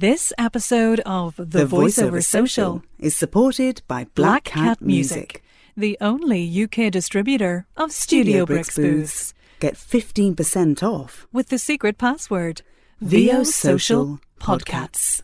This episode of The, The Voiceover, Voiceover Social, is supported by Black, Cat, Music. the only UK distributor of Studio, Bricks, booths, Get 15% off. with the secret password VO Social Podcasts.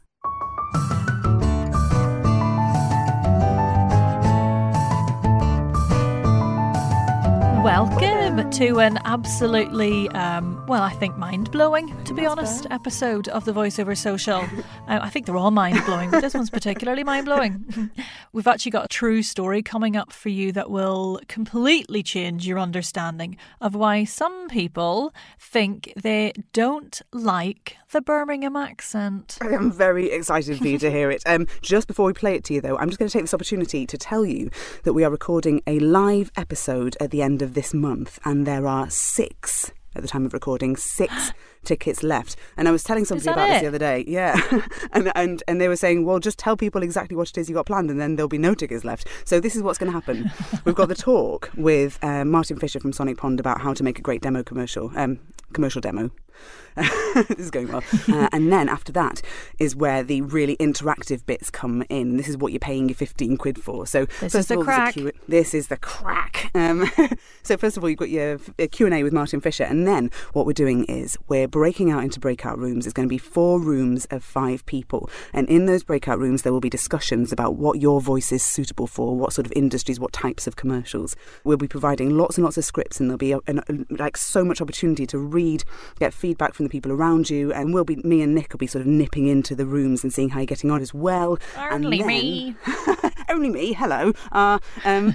Podcasts. Welcome to an absolutely, um, well, I think mind blowing, to be That's honest, fair. episode of the Voiceover Social. uh, I think they're all mind blowing, but this one's particularly mind blowing. We've actually got a true story coming up for you that will completely change your understanding of why some people think they don't like the Birmingham accent. I am very excited for you to hear it. Um, just before we play it to you, though, I'm just going to take this opportunity to tell you that we are recording a live episode at the end of this month, and there are six at the time of recording, six tickets left. And I was telling somebody about this the other day. Yeah, and and and they were saying, well, just tell people exactly what it is you got planned, and then there'll be no tickets left. So this is what's going to happen. We've got the talk with uh, Martin Fisher from Sonic Pond about how to make a great demo commercial. Um, commercial demo. this is going well. Uh, and then after that is where the really interactive bits come in. This is what you're paying your 15 quid for. So This first is the of all, crack. Q- this is the crack. Um, so first of all, you've got your Q&A with Martin Fisher. And then what we're doing is we're breaking out into breakout rooms. It's going to be four rooms of five people. And in those breakout rooms, there will be discussions about what your voice is suitable for, what sort of industries, what types of commercials. We'll be providing lots and lots of scripts and there'll be a, an, like so much opportunity to read, get feedback from the people around you. And we'll be, me and Nick will be sort of nipping into the rooms and seeing how you're getting on as well. And Only then- me. only me, hello. Uh, um,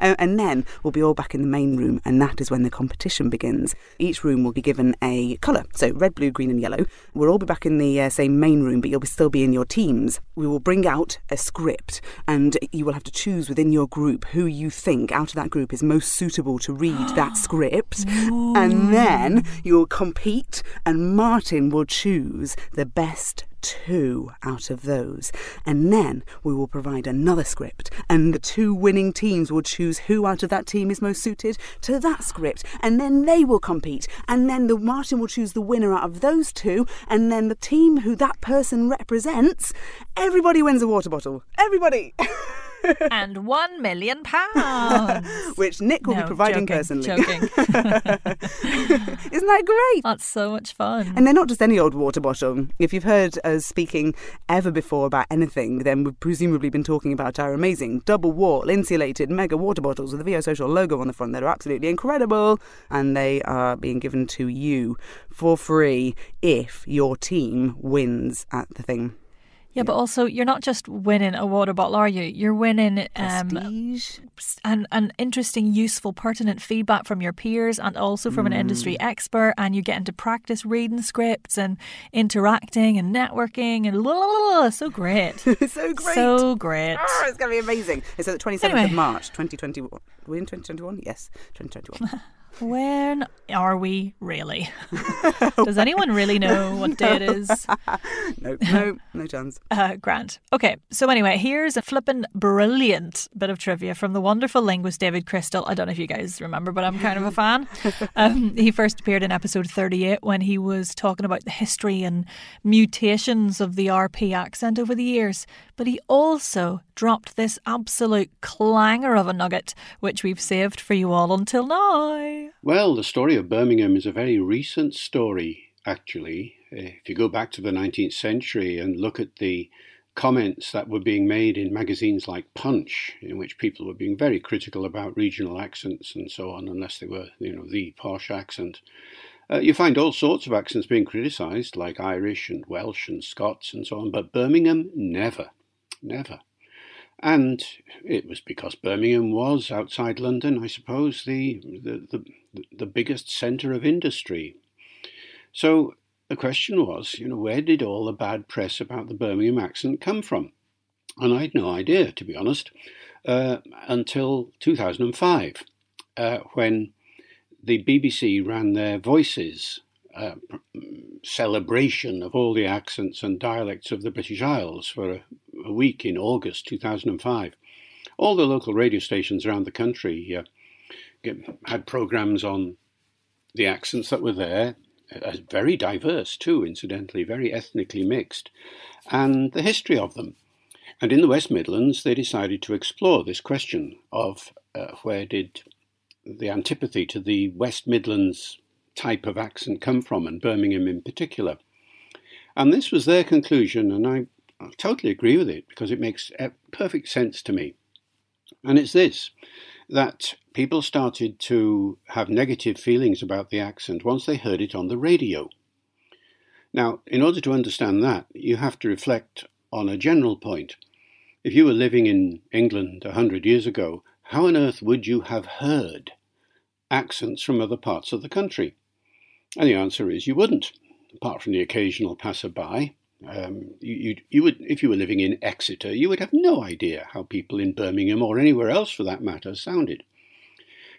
and and then we'll be all back in the main room, and that is when the competition begins. Each room will be given a colour, so red, blue, green, and yellow. We'll all be back in the uh, same main room, but you'll still be in your teams. We will bring out a script, and you will have to choose within your group who you think out of that group is most suitable to read that script. And then you'll compete, and Martin will choose the best two out of those. And then we will provide another script, and the two winning teams will choose who out of that team is most suited to that script. And then they will compete, and then the Martin will choose the winner out of those two, and then the team who that person represents, everybody wins a water bottle. Everybody! and one million pounds. Which Nick will No, be providing joking, personally. joking. Isn't that great? That's so much fun. And they're not just any old water bottle. If you've heard us speaking ever before about anything, then we've presumably been talking about our amazing double wall insulated mega water bottles with the VO Social logo on the front. that are absolutely incredible. And they are being given to you for free if your team wins at the thing. Yeah, but also you're not just winning a water bottle, are you? You're winning um, Prestige. an, an interesting, useful, pertinent feedback from your peers and also from an industry Mm. expert. And you get into practice reading scripts and interacting and networking and la, la, la, la. so great. So great. So great. Ah, it's going to be amazing. It's at the 27th Anyway. of March, 2021. Are we in 2021? Yes, 2021. When are we really? Does anyone really know what day it is? no, no, no chance. Uh, Grant. Okay, so anyway, here's a flippin' brilliant bit of trivia from the wonderful linguist David Crystal. I don't know if you guys remember, but I'm kind of a fan. Um, he first appeared in episode 38 when he was talking about the history and mutations of the RP accent over the years. But he also dropped this absolute clanger of a nugget, which we've saved for you all until now. Well, the story of Birmingham is a very recent story, actually. Uh, If you go back to the 19th century and look at the comments that were being made in magazines like Punch, in which people were being very critical about regional accents and so on, unless they were, you know, the posh accent. Uh, you find all sorts of accents being criticised, like Irish and Welsh and Scots and so on, but Birmingham, never, never. And it was because Birmingham was outside London, I suppose, the the, the, the biggest centre of industry. So the question was, you know, where did all the bad press about the Birmingham accent come from? And I had no idea, to be honest, uh, until 2005, uh, when the BBC ran their Voices uh, celebration of all the accents and dialects of the British Isles for a, a week in August 2005. All the local radio stations around the country uh, had programs on the accents that were there. uh, very diverse too, incidentally, very ethnically mixed, and the history of them. And in the West Midlands, they decided to explore this question of uh, where did the antipathy to the West Midlands type of accent come from, and Birmingham in particular. And this was their conclusion, and I, I totally agree with it because it makes uh, perfect sense to me. And it's this that people started to have negative feelings about the accent once they heard it on the radio. Now, in order to understand that, you have to reflect on a general point. If you were living in England a hundred years ago, how on earth would you have heard accents from other parts of the country? And the answer is you wouldn't, apart from the occasional passerby. Um, you, you, would, if you were living in Exeter, you would have no idea how people in Birmingham or anywhere else for that matter sounded.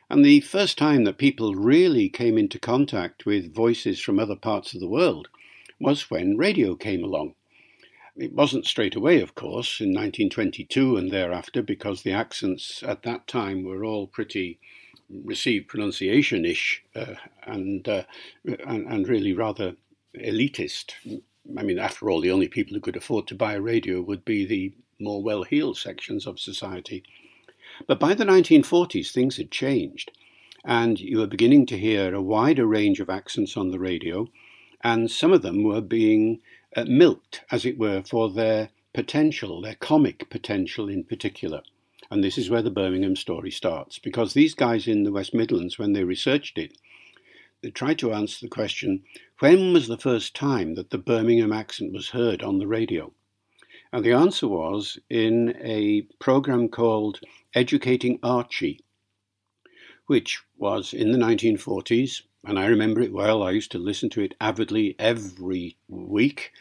And the first time that people really came into contact with voices from other parts of the world was when radio came along. It wasn't straight away, of course, in 1922 and thereafter, because the accents at that time were all pretty received pronunciation ish uh, and, uh, and, and really rather elitist. I mean, after all, the only people who could afford to buy a radio would be the more well heeled sections of society. But by the 1940s, things had changed, and you were beginning to hear a wider range of accents on the radio, and some of them were being uh, milked, as it were, for their potential, their comic potential in particular. And this is where the Birmingham story starts, because these guys in the West Midlands, when they researched it, they tried to answer the question when was the first time that the Birmingham accent was heard on the radio? And the answer was in a program called Educating Archie, which was in the 1940s, and I remember it well. I used to listen to it avidly every week,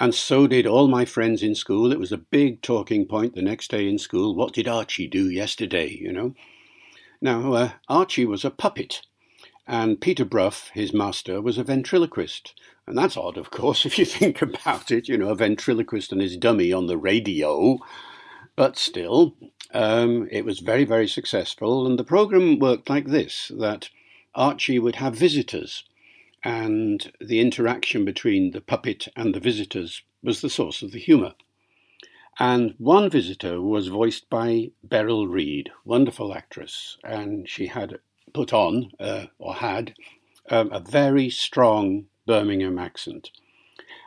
and so did all my friends in school. It was a big talking point the next day in school. What did Archie do yesterday, you know? Now, uh, Archie was a puppet and Peter Brough, his master, was a ventriloquist. And that's odd, of course, if you think about it, you know, a ventriloquist and his dummy on the radio. But still, um, it was very, very successful. And the program worked like this that Archie would have visitors, and the interaction between the puppet and the visitors was the source of the humour. And one visitor was voiced by Beryl Reid, wonderful actress, and she had put on, uh, or had, um, a very strong Birmingham accent.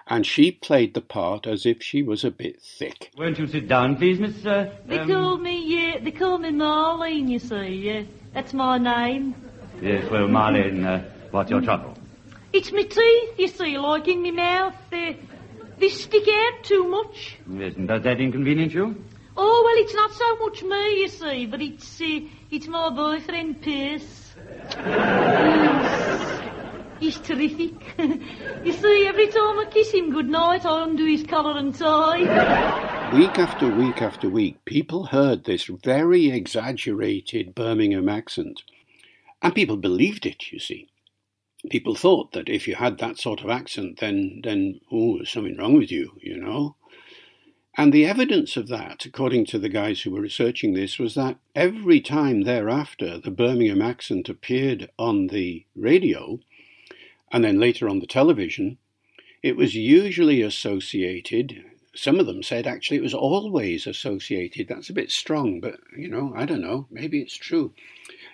And she played the part as if she was a bit thick. Won't you sit down, please, Miss? Uh, they um... call me, yeah, they call me Marlene, you see, yes. That's my name. Yes, well, Marlene, uh, what's your trouble? It's me teeth, you see, like in me mouth. They, they stick out too much. Yes, and does that inconvenience you? Oh, well, it's not so much me, you see, but it's, uh, it's my boyfriend, Pierce. He's terrific. you see, every time I kiss him goodnight, I undo his collar and tie. Week after week after week, people heard this very exaggerated Birmingham accent. And people believed it, you see. People thought that if you had that sort of accent, then, then oh, there's something wrong with you, you know. And the evidence of that, according to the guys who were researching this, was that every time thereafter the Birmingham accent appeared on the radio, and then later on the television, it was usually associated. Some of them said actually it was always associated. That's a bit strong, but you know, I don't know. Maybe it's true.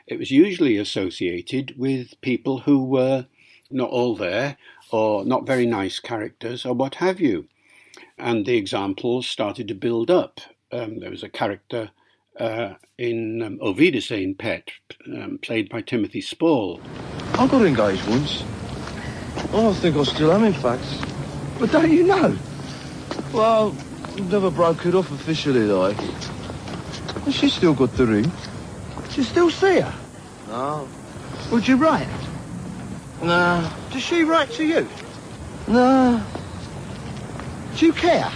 It was usually associated with people who were not all there, or not very nice characters, or what have you and the examples started to build up. Um, there was a character uh, in um, Auf Wiedersehen Pet, um, played by Timothy Spall. I got in engaged once. I think I still am, in fact. But don't you know? Well, never broke it off officially, though. And she still got the ring. You still see her? No. Would you write? No. Does she write to you? No. Do you care?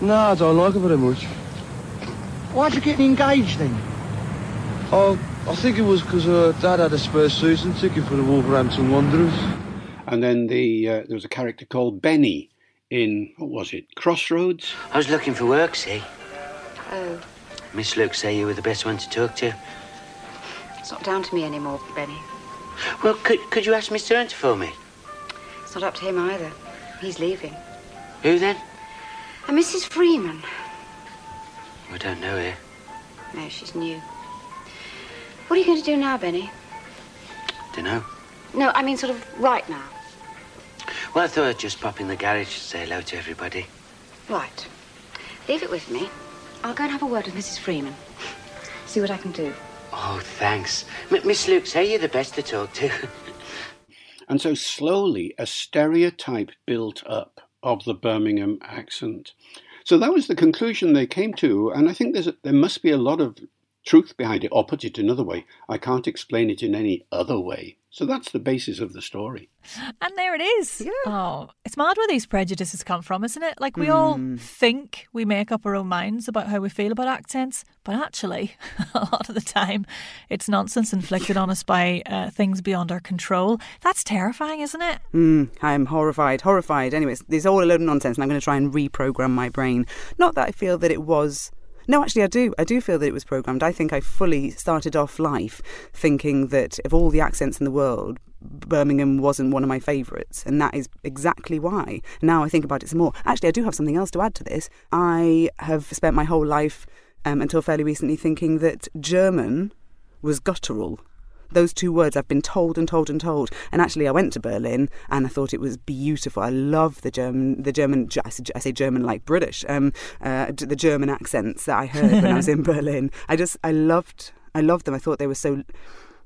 No, I don't like her very much. Why'd you get engaged then? Oh, I think it was because her dad had a spare season ticket for the Wolverhampton Wanderers. And then the uh, there was a character called Benny in, what was it, Crossroads? I was looking for work, see? Oh. Miss Luke say you were the best one to talk to. It's not down to me anymore, Benny. Well, could, could you ask Mr. Hunter for me? It's not up to him either. He's leaving. Who then? Uh, A Mrs. Freeman. I don't know her. No, she's new. What are you going to do now, Benny? Dunno. No, I mean sort of right now. Well, I thought I'd just pop in the garage to say hello to everybody. Right. Leave it with me. I'll go and have a word with Mrs. Freeman. See what I can do. Oh, thanks. M- Miss Luke, say you're the best to talk to. And so slowly a stereotype built up of the Birmingham accent. So that was the conclusion they came to, and I think there's a, there must be a lot of truth behind it. Or put it another way, I can't explain it in any other way. So that's the basis of the story. And there it is. Yeah. Oh, it's mad where these prejudices come from, isn't it? Like we all think we make up our own minds about how we feel about accents, but actually, a lot of the time, it's nonsense inflicted on us by uh, things beyond our control. That's terrifying, isn't it? Mm, I'm horrified, horrified. Anyways, there's all a load of nonsense, and I'm going to try and reprogram my brain. Not that I feel that it was. No, actually, I do. I do feel that it was programmed. I think I fully started off life thinking that of all the accents in the world, Birmingham wasn't one of my favourites, and that is exactly why. Now I think about it some more. Actually, I do have something else to add to this. I have spent my whole life, um, until fairly recently, thinking that German was guttural. Those two words I've been told and told and told. And actually, I went to Berlin and I thought it was beautiful. I love the German, the German. I say- German like British. Um, uh, the German accents that I heard when I was in Berlin. I just, I loved, I loved them. I thought they were so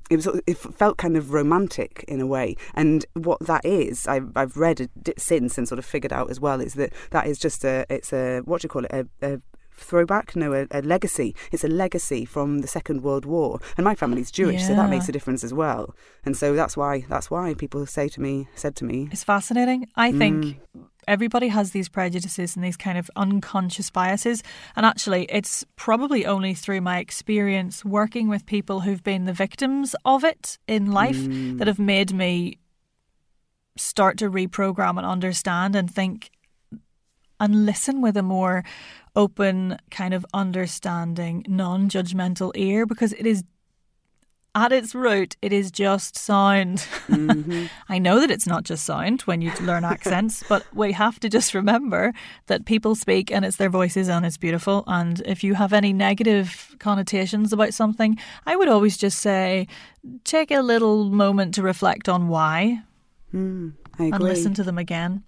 it was it felt kind of romantic in a way and what that is I've, I've read it since and sort of figured out as well is that that is just a it's a what do you call it a, a throwback no a, a legacy. It's a legacy from the second world war. And my family's jewish so that makes a difference as well. And so that's why that's why people say to me said to me It's fascinating. I think mm. everybody has these prejudices and these kind of unconscious biases. And actually, it's probably only through my experience working with people who've been the victims of it in life mm. that have made me start to reprogram and understand and think and listen with a more open, kind of understanding, non judgmental ear because it is. At its root, it is just sound. Mm-hmm. I know that it's not just sound when you learn accents, but we have to just remember that people speak and it's their voices and it's beautiful. And if you have any negative connotations about something, I would always just say, take a little moment to reflect on why hmm, I and listen to them again.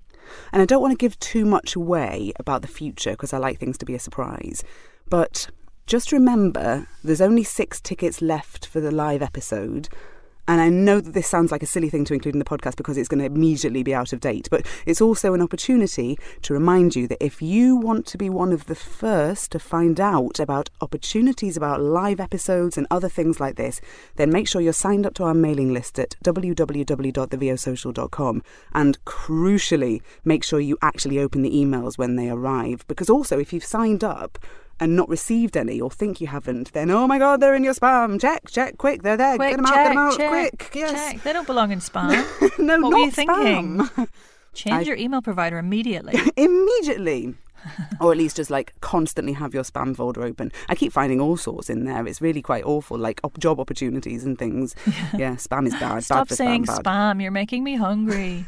And I don't want to give too much away about the future because I like things to be a surprise. But just remember there's only six tickets left for the live episode. And I know that this sounds like a silly thing to include in the podcast because it's going to immediately be out of date, but it's also an opportunity to remind you that if you want to be one of the first to find out about opportunities about live episodes and other things like this, then make sure you're signed up to our mailing list at www.thevosocial.com and crucially, make sure you actually open the emails when they arrive because also if you've signed up and not received any or think you haven't, then oh my god, they're in your spam. Check, check, quick, they're there. Quick, get them out, get them out, check, quick. Yes. check. They don't belong in spam. no, what not were you thinking? spam. Change I- your email provider immediately. Immediately. or at least just like constantly have your spam folder open. I keep finding all sorts in there. It's really quite awful, like op- job opportunities and things. Yeah, spam is bad. Stop bad saying spam. spam. You're making me hungry.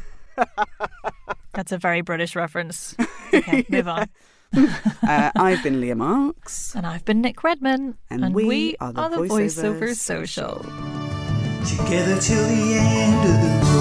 That's a very British reference. Okay, move on. uh, I've been Leah Marks. And I've been Nick Redman. And we are the Voiceover Voiceover Social. Together till the end of the